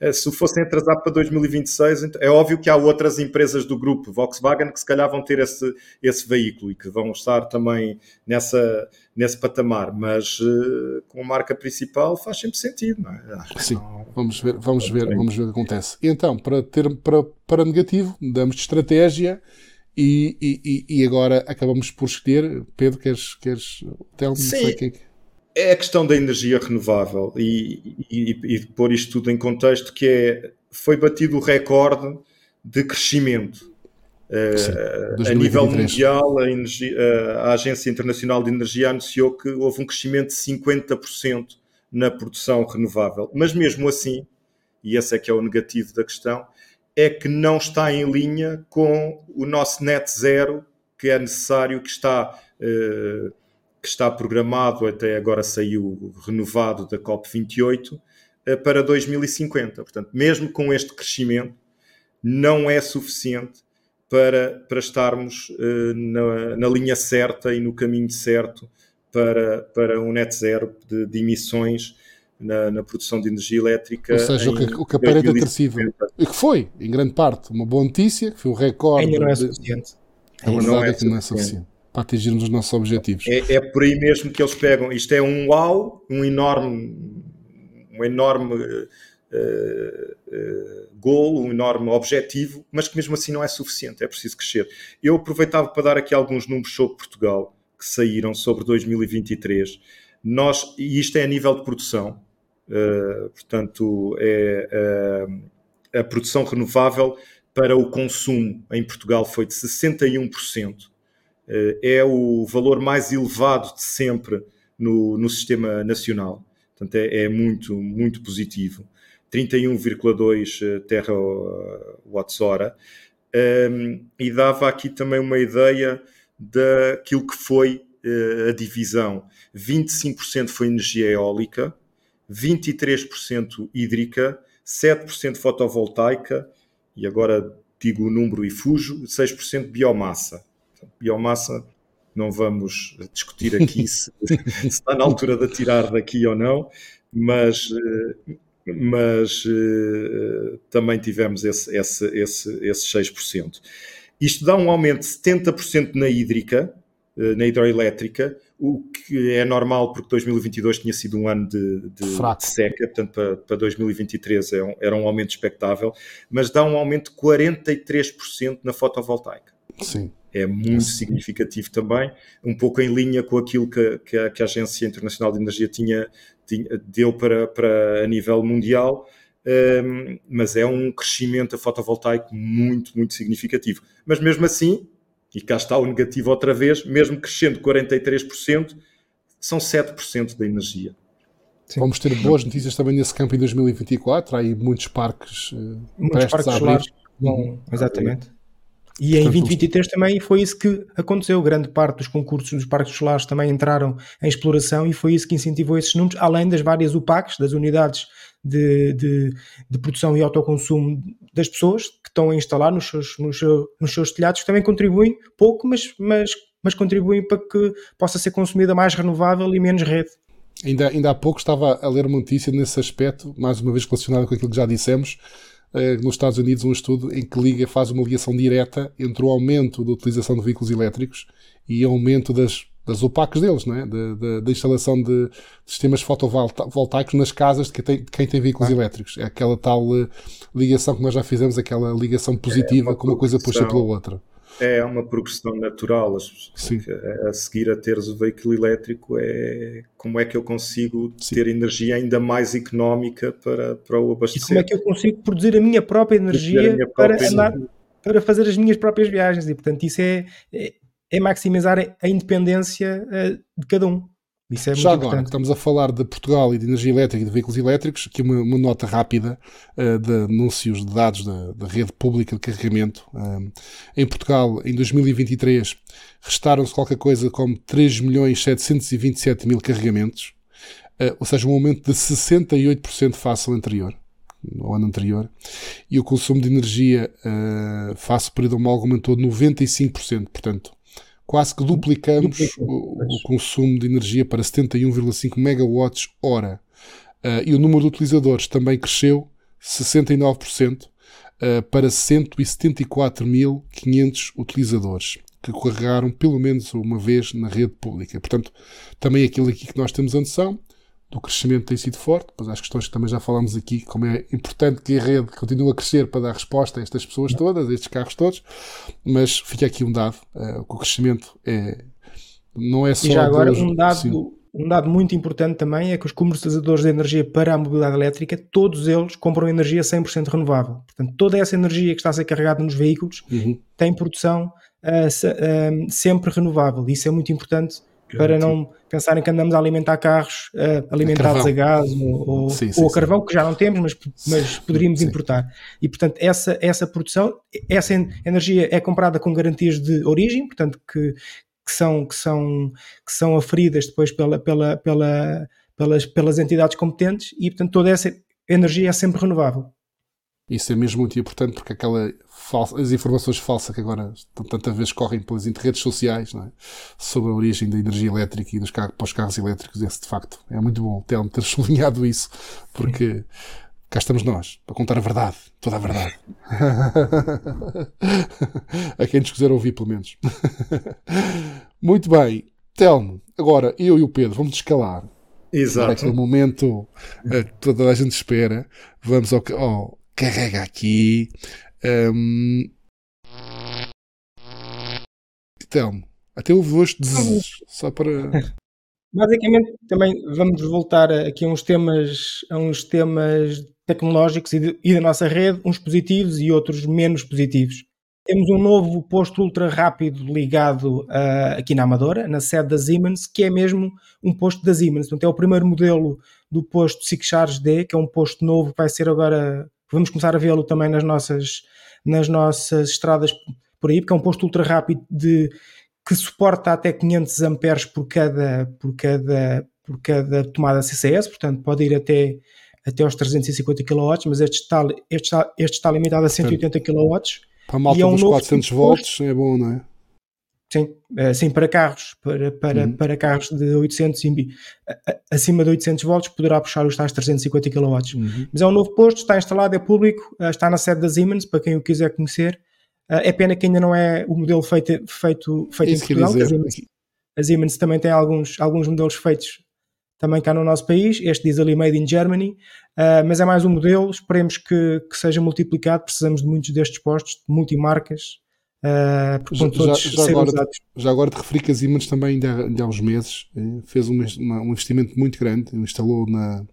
eh, se fossem atrasar para 2026, então, é óbvio que há outras empresas do grupo Volkswagen que se calhar vão ter esse, esse veículo e que vão estar também nessa, nesse patamar, mas uh, com a marca principal faz sempre sentido, não é? Sim, vamos ver, vamos ver, vamos ver o que acontece. E então, para, ter, para, para negativo, damos de estratégia e, e, e agora acabamos por escolher. Pedro, queres, queres Telmo? Sim. Que... É a questão da energia renovável e, e, e pôr isto tudo em contexto que é, foi batido o recorde de crescimento Uh, a nível mundial, a, energia, a, Agência Internacional de Energia anunciou que houve um crescimento de 50% na produção renovável. Mas mesmo assim, e esse é que é o negativo da questão, é que não está em linha com o nosso net zero que é necessário, que está, uh, que está programado, até agora saiu renovado da COP28, uh, eh, para 2050. Portanto, mesmo com este crescimento, não é suficiente para, para estarmos uh, na, na, linha certa e no caminho certo para, para um net zero de, de emissões na, na, produção de energia elétrica. Ou seja, o que, o que aparenta ter sido, e que foi, em grande parte, uma boa notícia, que foi o recorde. Ainda não é suficiente. A verdade não é, é que não é suficiente para atingirmos os nossos objetivos. É, é, por aí mesmo que eles pegam. Isto é um uau, um enorme, um enorme uh, uh, golo, um enorme objetivo, mas que mesmo assim não é suficiente, é preciso crescer. Eu aproveitava para dar aqui alguns números sobre Portugal que saíram sobre 2023. Nós, e isto é a nível de produção, uh, portanto, é a produção renovável para o consumo em Portugal foi de 61%. É o valor mais elevado de sempre no, no sistema nacional. Portanto, é, é muito, muito positivo. 31,2 eh, terawatts-hora, um, e dava aqui também uma ideia daquilo que foi uh, a divisão. 25% foi energia eólica, 23% hídrica, 7% fotovoltaica, e agora digo o número e fujo, 6% biomassa. Biomassa, não vamos discutir aqui se, se, está na altura de tirar daqui ou não, mas uh, mas uh, também tivemos esse, esse, esse, esse 6%. Isto dá um aumento de 70% na hídrica, uh, na hidroelétrica, o que é normal porque 2022 tinha sido um ano de, de, de seca, portanto para, para 2023 é um, era um aumento expectável, mas dá um aumento de 43% na fotovoltaica. Sim. É muito significativo também, um pouco em linha com aquilo que, que, a, que a Agência Internacional de Energia tinha, deu para, para a nível mundial, um, mas é um crescimento fotovoltaico muito, muito significativo. Mas mesmo assim, e cá está o negativo outra vez, mesmo crescendo 43%, são 7% da energia. Sim. Vamos ter boas notícias também nesse campo em 2024. Há aí muitos parques uh, muitos parques a abrir. Vão, exatamente. E em 2023 também foi isso que aconteceu. Grande parte dos concursos dos parques solares também entraram em exploração e foi isso que incentivou esses números, além das várias UPACs, das unidades de, de, de produção e autoconsumo das pessoas que estão a instalar nos seus, nos, seus, nos seus telhados, que também contribuem pouco, mas, mas, mas contribuem para que possa ser consumida mais renovável e menos rede. Ainda, ainda há pouco estava a ler uma notícia nesse aspecto, mais uma vez relacionada com aquilo que já dissemos, nos Estados Unidos um estudo em que liga, faz uma ligação direta entre o aumento da utilização de veículos elétricos e o aumento das, das OPACs deles, não é? da, instalação de sistemas fotovoltaicos nas casas de quem tem, de quem tem veículos ah. elétricos. É aquela tal uh, ligação que nós já fizemos, aquela ligação positiva, é uma, uma coisa puxa pela outra. É uma progressão natural. Sim. A seguir a teres o veículo elétrico é como é que eu consigo Sim. ter energia ainda mais económica para, para o abastecer. E como é que eu consigo produzir a minha própria energia minha própria para, andar, para fazer as minhas próprias viagens. E portanto isso é, é, é maximizar a independência eh, de cada um. Isso é Já agora, estamos a falar de Portugal e de energia elétrica e de veículos elétricos, aqui uma, uma nota rápida uh, de anúncios de dados da, da rede pública de carregamento. Uh, em Portugal, em 2023, restaram-se qualquer coisa como 3 milhões 727 mil carregamentos, uh, ou seja, um aumento de 68% face ao anterior. no ano anterior, e o consumo de energia uh, face ao período homólogo aumentou 95%, portanto, quase que duplicamos o, o, consumo de energia para 71,5 megawatts hora. Uh, e o número de utilizadores também cresceu 69% uh, para 174.500 utilizadores que carregaram pelo menos uma vez na rede pública. Portanto, também aquilo aqui que nós temos a noção do crescimento tem sido forte, pois as questões que também já falámos aqui, como é importante que a rede continue a crescer para dar resposta a estas pessoas todas, a estes carros todos, mas fica aqui um dado, uh, o crescimento é, não é só... E já agora um dado, um dado muito importante também é que os comercializadores de energia para a mobilidade elétrica, todos eles compram energia 100% renovável. Portanto, toda essa energia que está a ser carregada nos veículos uhum. tem produção uh, uh, sempre renovável. Isso é muito importante para não pensarem que andamos a alimentar carros uh, alimentados a, a gás ou, ou, sim, sim, ou a carvão, sim. que já não temos, mas, mas poderíamos importar. E, portanto, essa, essa produção, essa energia é comprada com garantias de origem, portanto, que, que, são, que, são, que são aferidas depois pela, pela, pela, pelas, pelas entidades competentes e, portanto, toda essa energia é sempre renovável. Isso é mesmo muito importante porque aquela falsa, as informações falsas que agora tantas vezes correm pelas redes sociais é? sobre a origem da energia elétrica e dos carros, para os carros elétricos, esse de facto é muito bom ter, ter sublinhado isso porque cá estamos nós para contar a verdade, toda a verdade. a quem nos quiser ouvir, pelo menos. muito bem, Telmo, agora eu e o Pedro vamos escalar. Exato. Aquele momento que toda a gente espera. Vamos ao, ao carrega aqui. Um... Então, até houve hoje de só para. Basicamente, também vamos voltar aqui a uns temas, a uns temas tecnológicos e, de, e da nossa rede, uns positivos e outros menos positivos. Temos um novo posto ultra rápido ligado uh, aqui na Amadora, na sede da Siemens, que é mesmo um posto da Siemens. Portanto, é o primeiro modelo do posto SIC Charge D, que é um posto novo que vai ser agora Vamos começar a vê-lo também nas nossas, nas nossas estradas por aí, porque é um posto ultra rápido de, que suporta até 500 amperes por cada, por cada, por cada tomada CCS, portanto pode ir até, até aos 350 kW, mas este está, este está, este está limitado a 180 kW. Para a malta é um dos 400 volts é bom, não é? Sim, eh, sim para carros, para, para, uhum. para carros de 800 acima de 800 volts poderá puxar os tais 350 kW. Uhum. Mas é um novo posto, está instalado, é público, eh, está na sede da Siemens, para quem o quiser conhecer. Eh, é pena que ainda não é o modelo feito, feito, feito em Portugal. A Siemens, a Siemens, também tem alguns, alguns modelos feitos também cá no nosso país. Este diz ali Made in Germany, mas é mais um modelo. Esperemos que, que seja multiplicado. Precisamos de muitos destes postos, de multimarcas Uh, já, já, agora, já agora te referi que a Siemens também, há, há uns meses, eh, fez um, uma, um, investimento muito grande, instalou na,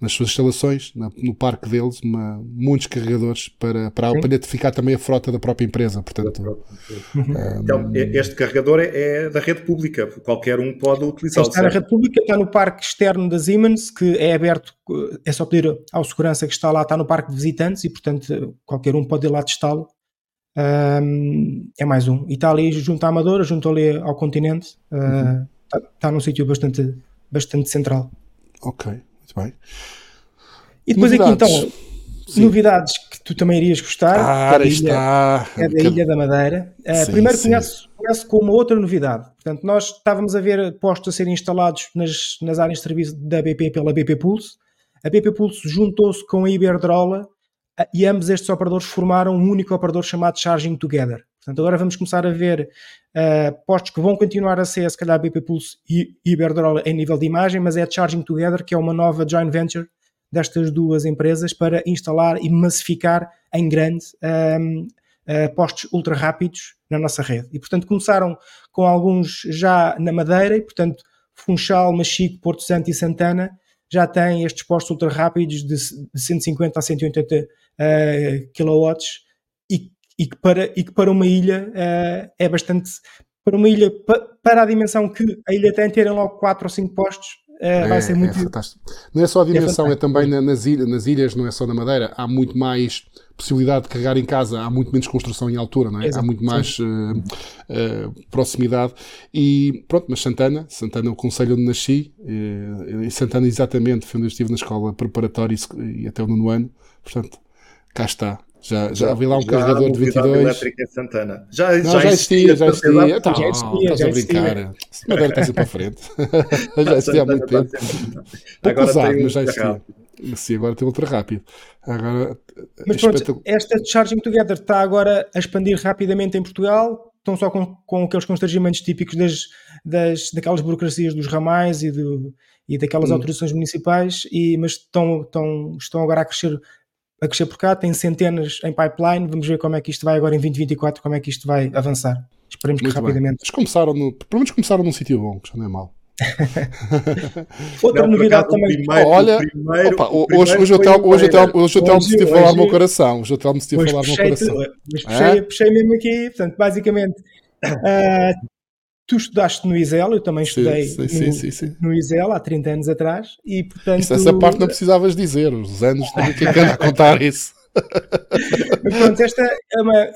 nas suas instalações, na, no parque deles, uma, muitos carregadores para, para, para identificar também a frota da própria empresa. Portanto, um, então, este carregador é, é, da rede pública, qualquer um pode utilizá-lo. Está na rede pública, está no parque externo da Siemens, que é aberto, é só pedir ao segurança que está lá, está no parque de visitantes e, portanto, qualquer um pode ir lá testá-lo um, é mais um. E está ali junto à Amadora, junto ali ao continente. Uh, uhum. está, está num sítio bastante, bastante central. Ok, muito bem. E depois novidades. aqui então, Sim. novidades que tu também irias gostar. Ah, é, está. é da Ilha da Madeira. Uh, sim, primeiro começo, começo com uma outra novidade. Portanto, nós estávamos a ver postos a serem instalados nas, nas áreas de serviço da BP pela BP Pulse. A BP Pulse juntou-se com a Iberdrola ah, e ambos estes operadores formaram um único operador chamado Charging Together. Portanto, agora vamos começar a ver uh, postos que vão continuar a ser, se calhar, BP Pulse e Iberdrola em nível de imagem, mas é Charging Together, que é uma nova joint venture destas duas empresas para instalar e massificar em grande um, uh, postos ultra rápidos na nossa rede. E, portanto, começaram com alguns já na Madeira, e, portanto, Funchal, Machico, Porto Santo e Santana já têm estes postos ultra rápidos de, de 150 a 180 uh, kilowatts e, e, que para, e que para uma ilha uh, é bastante. Para uma ilha, pa, para a dimensão que a ilha tem, terem logo 4 ou 5 postos, é, vai ser muito. É fantástico. Não é só a é dimensão, é, é também nas, ilhas, nas ilhas, não é só na Madeira. Há muito mais possibilidade de carregar em casa, há muito menos construção em altura, não é? Exato, há muito mais uh, uh, proximidade. E pronto, mas Santana, Santana é o conselho onde nasci, uh, e Santana exatamente foi onde eu estive na escola preparatória e, e até o nono ano, portanto, cá está. Já, já havia lá um já carregador de 22. elétrica em Santana. Já, não, já, já existia, já existia. Então, já existia, estás a brincar. Se Madeira está sempre para frente. já existia há muito tempo. Pouco usado, mas já existia. Sim, agora tem ultra rápido. Agora, mas pronto, esta Charging Together está agora a expandir rapidamente em Portugal. Estão só com, com aqueles constrangimentos típicos das, das, daquelas burocracias dos ramais e, do, e daquelas hum. autorizações municipais, e, mas estão, estão, estão agora a crescer a crescer por cá, tem centenas em pipeline. Vamos ver como é que isto vai agora em 2024, como é que isto vai avançar. Esperemos Muito que rapidamente. Mas começaram no, pelo menos começaram num sítio bom, que já não é mau. Outra não, novidade também. Primeiro, Olha, primeiro, opa, hoje, hoje, hoje, hoje, hoje o Telmo se teve falar no meu coração. Hoje o Telmo se teve falar no meu coração. Mas puxei, é? puxei mesmo aqui, portanto, basicamente, uh, tu estudaste no ISEL, eu também estudei sim, sim, no, no, ISEL há 30 anos atrás e portanto... Isso, essa parte não precisavas dizer, os anos não que a contar isso. pronto, esta é, uma, é,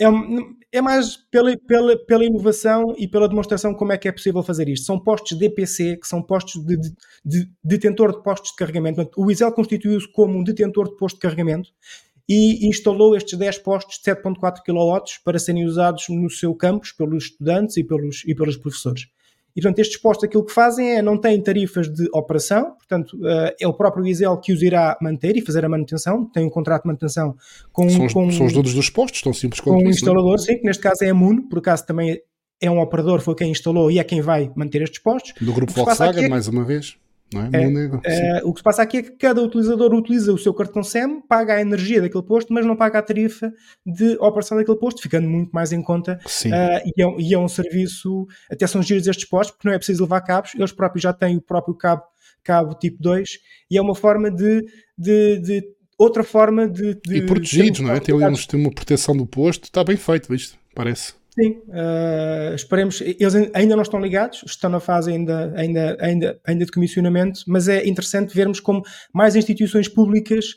é, mais pela, pela, pela inovação e pela demonstração como é que é possível fazer isto. São postos DPC, que são postos de, de, de detentor de postos de carregamento. Portanto, o ISEL constituiu-se como um detentor de posto de carregamento e instalou estes 10 postos de 7.4 kW para serem usados no seu campus pelos estudantes e pelos, e pelos professores. E, portanto, estes postos aquilo que fazem é não têm tarifas de operação, portanto, uh, é o próprio ISEL que os irá manter e fazer a manutenção, tem um contrato de manutenção com... São os, com, são os donos dos postos, tão simples quanto Com um é? instalador, sim, que neste caso é a Muno, por acaso também é um operador, foi quem instalou e é quem vai manter estes postos. Do grupo Volkswagen, é, mais uma vez. É? É, é, o que se passa aqui é que cada utilizador utiliza o seu cartão SEM, paga a energia daquele posto, mas não paga a tarifa de operação daquele posto, ficando muito mais em conta. Uh, e, é, e, é, um serviço, até são giros estes postos, porque não é preciso levar cabos, eles próprios já têm o próprio cabo, cabo tipo 2, e é uma forma de, de, de outra forma de, de e protegidos, não é? Tem, uma proteção do posto, está bem feito, isto parece. Sim, uh, esperemos. Eles ainda não estão ligados, estão na fase ainda, ainda, ainda, ainda de comissionamento, mas é interessante vermos como mais instituições públicas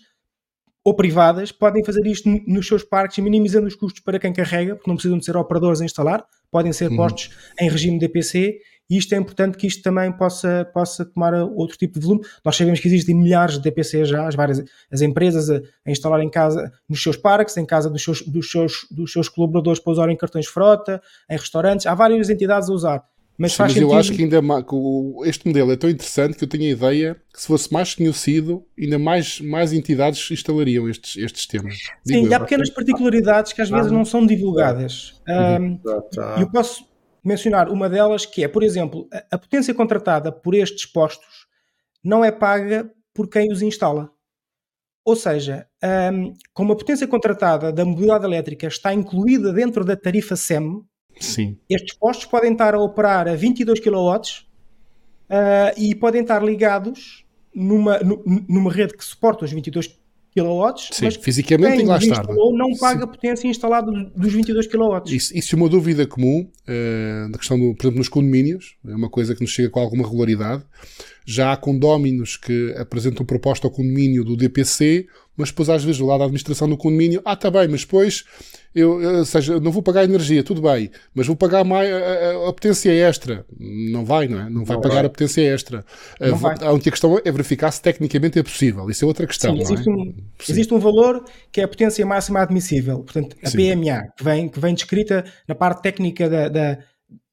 ou privadas podem fazer isto nos seus parques, minimizando os custos para quem carrega, porque não precisam de ser operadores a instalar, podem ser uhum. postos em regime DPC e isto é importante que isto também possa, possa tomar outro tipo de volume. Nós sabemos que existem milhares de DPC já, as várias as empresas a, a, instalar em casa, nos seus parques, em casa dos seus, dos seus, dos seus colaboradores para usarem cartões frota, em restaurantes, há várias entidades a usar. Mas, Sim, mas eu acho que ainda mais, este modelo é tão interessante que eu tenho a ideia que se fosse mais conhecido, ainda mais, mais entidades instalariam estes, estes sistemas. Sim, e há pequenas particularidades que às vezes não são divulgadas. Um, eu posso mencionar uma delas que é, por exemplo, a, potência contratada por estes postos não é paga por quem os instala. Ou seja, um, como a potência contratada da mobilidade elétrica está incluída dentro da tarifa SEM, Sim. estes postos podem estar a operar a 22 kW uh, e podem estar ligados numa, numa rede que suporta os 22 kW, Sim, mas fisicamente quem lá estar. não paga a potência instalada dos 22 kW. Isso, isso é uma dúvida comum uh, na questão, do, por exemplo, nos condomínios, é uma coisa que nos chega com alguma regularidade. Já há condóminos que apresentam proposta ao condomínio do DPC, mas depois às vezes lá da administração do condomínio, ah, está bem, mas depois eu, ou seja, não vou pagar energia, tudo bem, mas vou pagar mais a, a, a potência extra. Não vai, não é? Não vai não pagar vai. a potência extra. A, a única questão é verificar se tecnicamente é possível. Isso é outra questão. Sim, existe, é? um, existe um valor que é a potência máxima admissível, portanto, a Sim. PMA, que vem, que vem descrita na parte técnica da, da,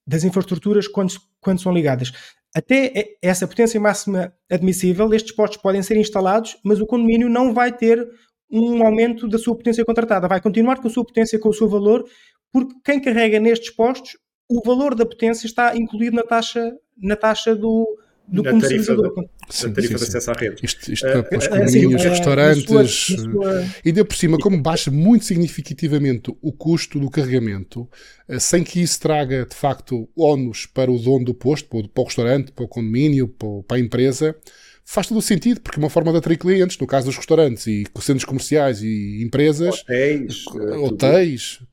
das infraestruturas quando, quando são ligadas. Até essa potência máxima admissível, estes postos podem ser instalados, mas o condomínio não vai ter um aumento da sua potência contratada. Vai continuar com a sua potência, com o seu valor, porque quem carrega nestes postos, o valor da potência está incluído na taxa, na taxa do, do na comercializador. Tarifa, sim, na tarifa sim, de acesso à rede. Isto, isto uh, para os condomínios, uh, restaurantes, sua, sua... e deu por cima, como baixa muito significativamente o custo do carregamento, uh, sem que isso traga, de facto, ónus para o dono do posto, para o, para o restaurante, para o condomínio, para, a empresa, faz todo o sentido, porque é uma forma de atrair clientes, no caso dos restaurantes e centros comerciais e empresas, hotéis, hotéis uhum.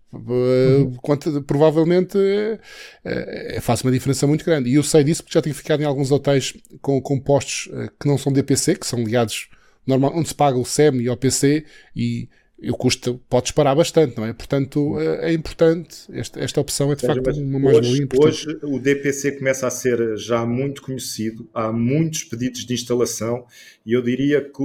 Quanto, provavelmente é, é, faz uma diferença muito grande. E eu sei disso porque já tenho ficado em alguns hotéis com, com postos que não são DPC, que são ligados normal, onde se paga o SEM e o PC e o custo pode disparar bastante, não é? Portanto, é, é importante, esta, esta opção é de facto uma mais-valia importante. Hoje o DPC começa a ser já muito conhecido, há muitos pedidos de instalação e eu diria que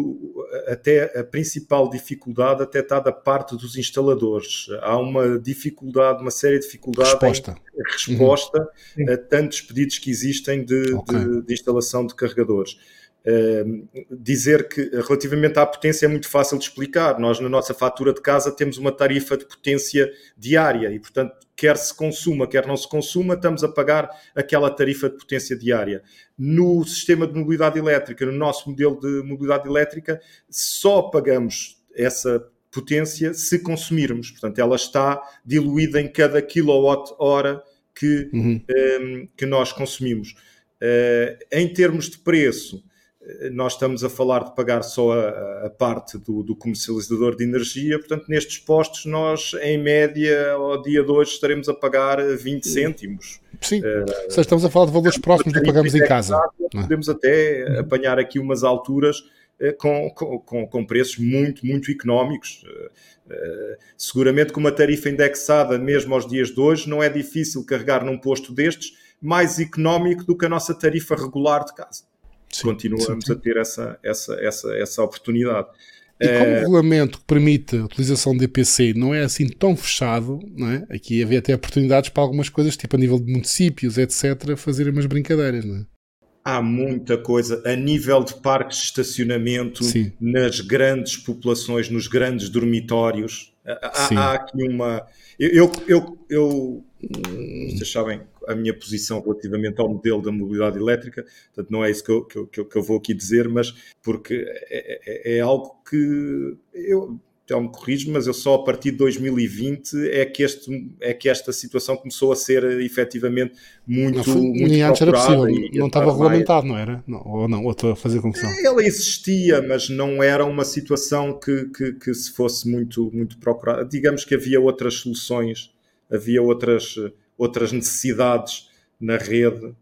até a principal dificuldade até está da parte dos instaladores. Há uma dificuldade, uma séria dificuldade resposta. em resposta uhum. a tantos pedidos que existem de, okay. de, de instalação de carregadores dizer que relativamente à potência é muito fácil de explicar. Nós, na nossa fatura de casa, temos uma tarifa de potência diária e, portanto, quer se consuma, quer não se consuma, estamos a pagar aquela tarifa de potência diária. No sistema de mobilidade elétrica, no nosso modelo de mobilidade elétrica, só pagamos essa potência se consumirmos. Portanto, ela está diluída em cada quilowatt-hora que, uhum. um, que nós consumimos. Uh, em termos de preço, nós estamos a falar de pagar só a, a parte do, do, comercializador de energia, portanto, nestes postos, nós, em média, ao dia de hoje, estaremos a pagar 20 cêntimos. Sim, uh, seja, estamos a falar de valores próximos do que pagamos em casa. É? Podemos até uhum. apanhar aqui umas alturas uh, com, com, com, preços muito, muito económicos. Uh, seguramente com uma tarifa indexada, mesmo aos dias de hoje, não é difícil carregar num posto destes mais económico do que a nossa tarifa regular de casa. Sim, continuamos sim, sim. a ter essa, essa, essa, essa oportunidade. E como o eh, regulamento que permite a utilização de EPC não é assim tão fechado, não é? aqui havia até oportunidades para algumas coisas, tipo a nível de municípios, etc., fazerem umas brincadeiras. Não é? Há muita coisa a nível de parques de estacionamento, Sim. nas grandes populações, nos grandes dormitórios. Há, há aqui uma. Eu, eu, eu, eu vocês sabem a minha posição relativamente ao modelo da mobilidade elétrica, portanto não é isso que eu, que eu, que eu vou aqui dizer, mas porque é, é, é algo que eu, então me corrijo, mas eu só a partir de 2020 é que, este, é que esta situação começou a ser efetivamente muito. Não, foi, muito nem antes era possível, não estava regulamentado, não era? Não, ou não, ou estou a fazer confusão? Ela existia, mas não era uma situação que, que, que se fosse muito, muito procurada. Digamos que havia outras soluções, havia outras outras necessidades na rede.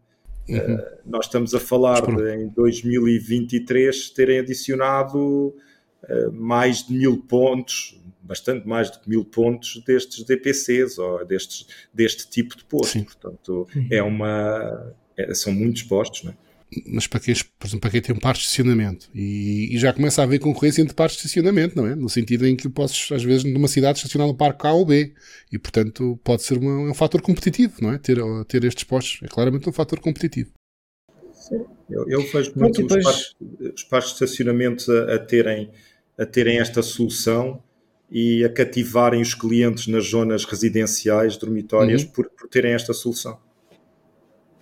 Uhum. Uh, nós estamos a falar de, em 2023 terem adicionado uh, mais de mil pontos, bastante mais de mil pontos destes DPCs ou destes, deste tipo de posto. Sim. Portanto, uhum. é uma, é, são muitos postos. Não é? Mas para quem, por exemplo, para quem tem um par de estacionamento e, e, já começa a haver concorrência entre parques de estacionamento, não é? No sentido em que posso, às vezes, numa cidade estacionar no parque A ou B e, portanto, pode ser uma, um fator competitivo, não é? Ter, ter estes postos é claramente um fator competitivo. Sim, eu, eu vejo muito depois... os, parques, os parques de estacionamento a, a, terem, a terem esta solução e a cativarem os clientes nas zonas residenciais, dormitórias, uhum. por, por terem esta solução.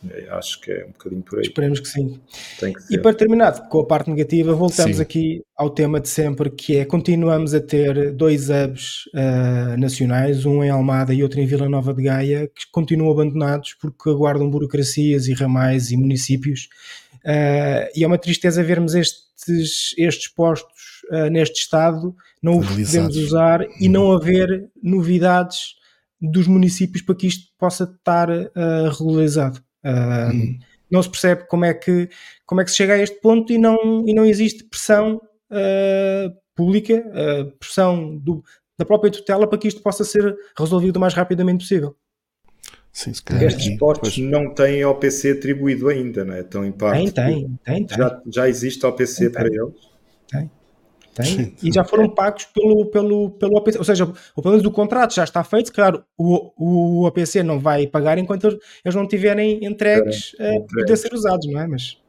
É, acho que é um bocadinho por aí. Esperemos que sim. Que e para terminar com a parte negativa, voltamos sim. aqui ao tema de sempre, que é continuamos a ter dois hubs uh, nacionais, um em Almada e outro em Vila Nova de Gaia, que continuam abandonados porque aguardam burocracias e ramais e municípios. Uh, e é uma tristeza vermos estes, estes postos uh, neste estado, não os podemos usar e não haver novidades dos municípios para que isto possa estar regularizado. Uh, hum. Não se percebe como é, que, como é que se chega a este ponto e não, e não existe pressão uh, pública, uh, pressão do, da própria tutela para que isto possa ser resolvido o mais rapidamente possível. Sim, Estes postos pois. não têm OPC atribuído ainda, não é? Estão em parte. Tem, tem, tem. tem. Já, já existe OPC tem, para tem. eles? Tem. Tem, e já foram pagos pelo, pelo, pelo OPC, ou seja, o pelo menos o contrato já está feito, claro, o, o OPC não vai pagar enquanto eles não tiverem entregues é, a poder ser usados, não é? Mas,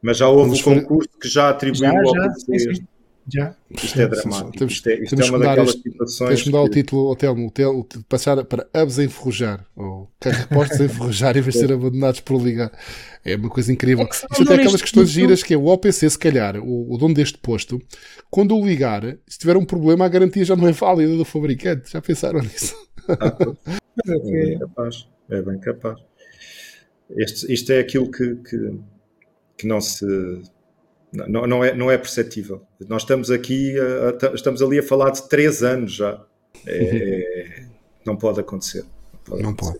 mas já houve um concurso que já atribuiu já. Já, sim, já. Isto é dramático. Temos, isto é, isto é uma daquelas isto, situações. Tens de mudar que... o título ao Telmo, o passar para Hubs a enferrujar, ou carrepostos a enferrujar em vez de ser abandonados por ligar. É uma coisa incrível. É que Isto é aquelas questões tipo... giras que é o OPC, se calhar, o, o dono deste posto, quando o ligar, se tiver um problema, a garantia já não é válida do fabricante. Já pensaram nisso? Ah, é bem capaz. É bem capaz. Este, isto é aquilo que, que, que não se não, não, é, não é perceptível. Nós estamos aqui, a, a, estamos ali a falar de três anos já. É, não pode acontecer. Não pode.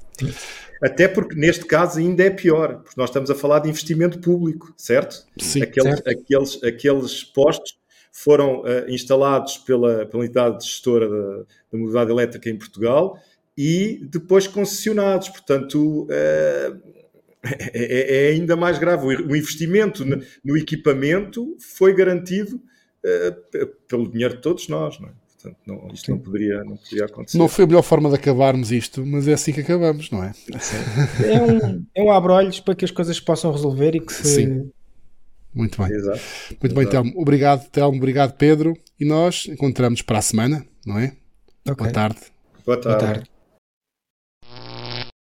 Até porque neste caso ainda é pior, porque nós estamos a falar de investimento público, certo? Sim, aqueles, certo. Aqueles, aqueles postos foram uh, instalados pela, pela entidade gestora da, da mobilidade elétrica em Portugal e depois concessionados. Portanto, uh, é, é, ainda mais grave. O investimento no, no equipamento foi garantido uh, pelo dinheiro de todos nós. Não é? Portanto, não, isto não poderia, não poderia acontecer. Não foi a melhor forma de acabarmos isto, mas é assim que acabamos, não é? É um, é um abre-olhos para que as coisas possam resolver e que se. Sim. Muito bem. Exato. Muito Exato. bem, Telmo. Obrigado, Telmo. Obrigado, Pedro. E nós encontramos para a semana, não é? Okay. Boa tarde. Boa tarde. Boa tarde.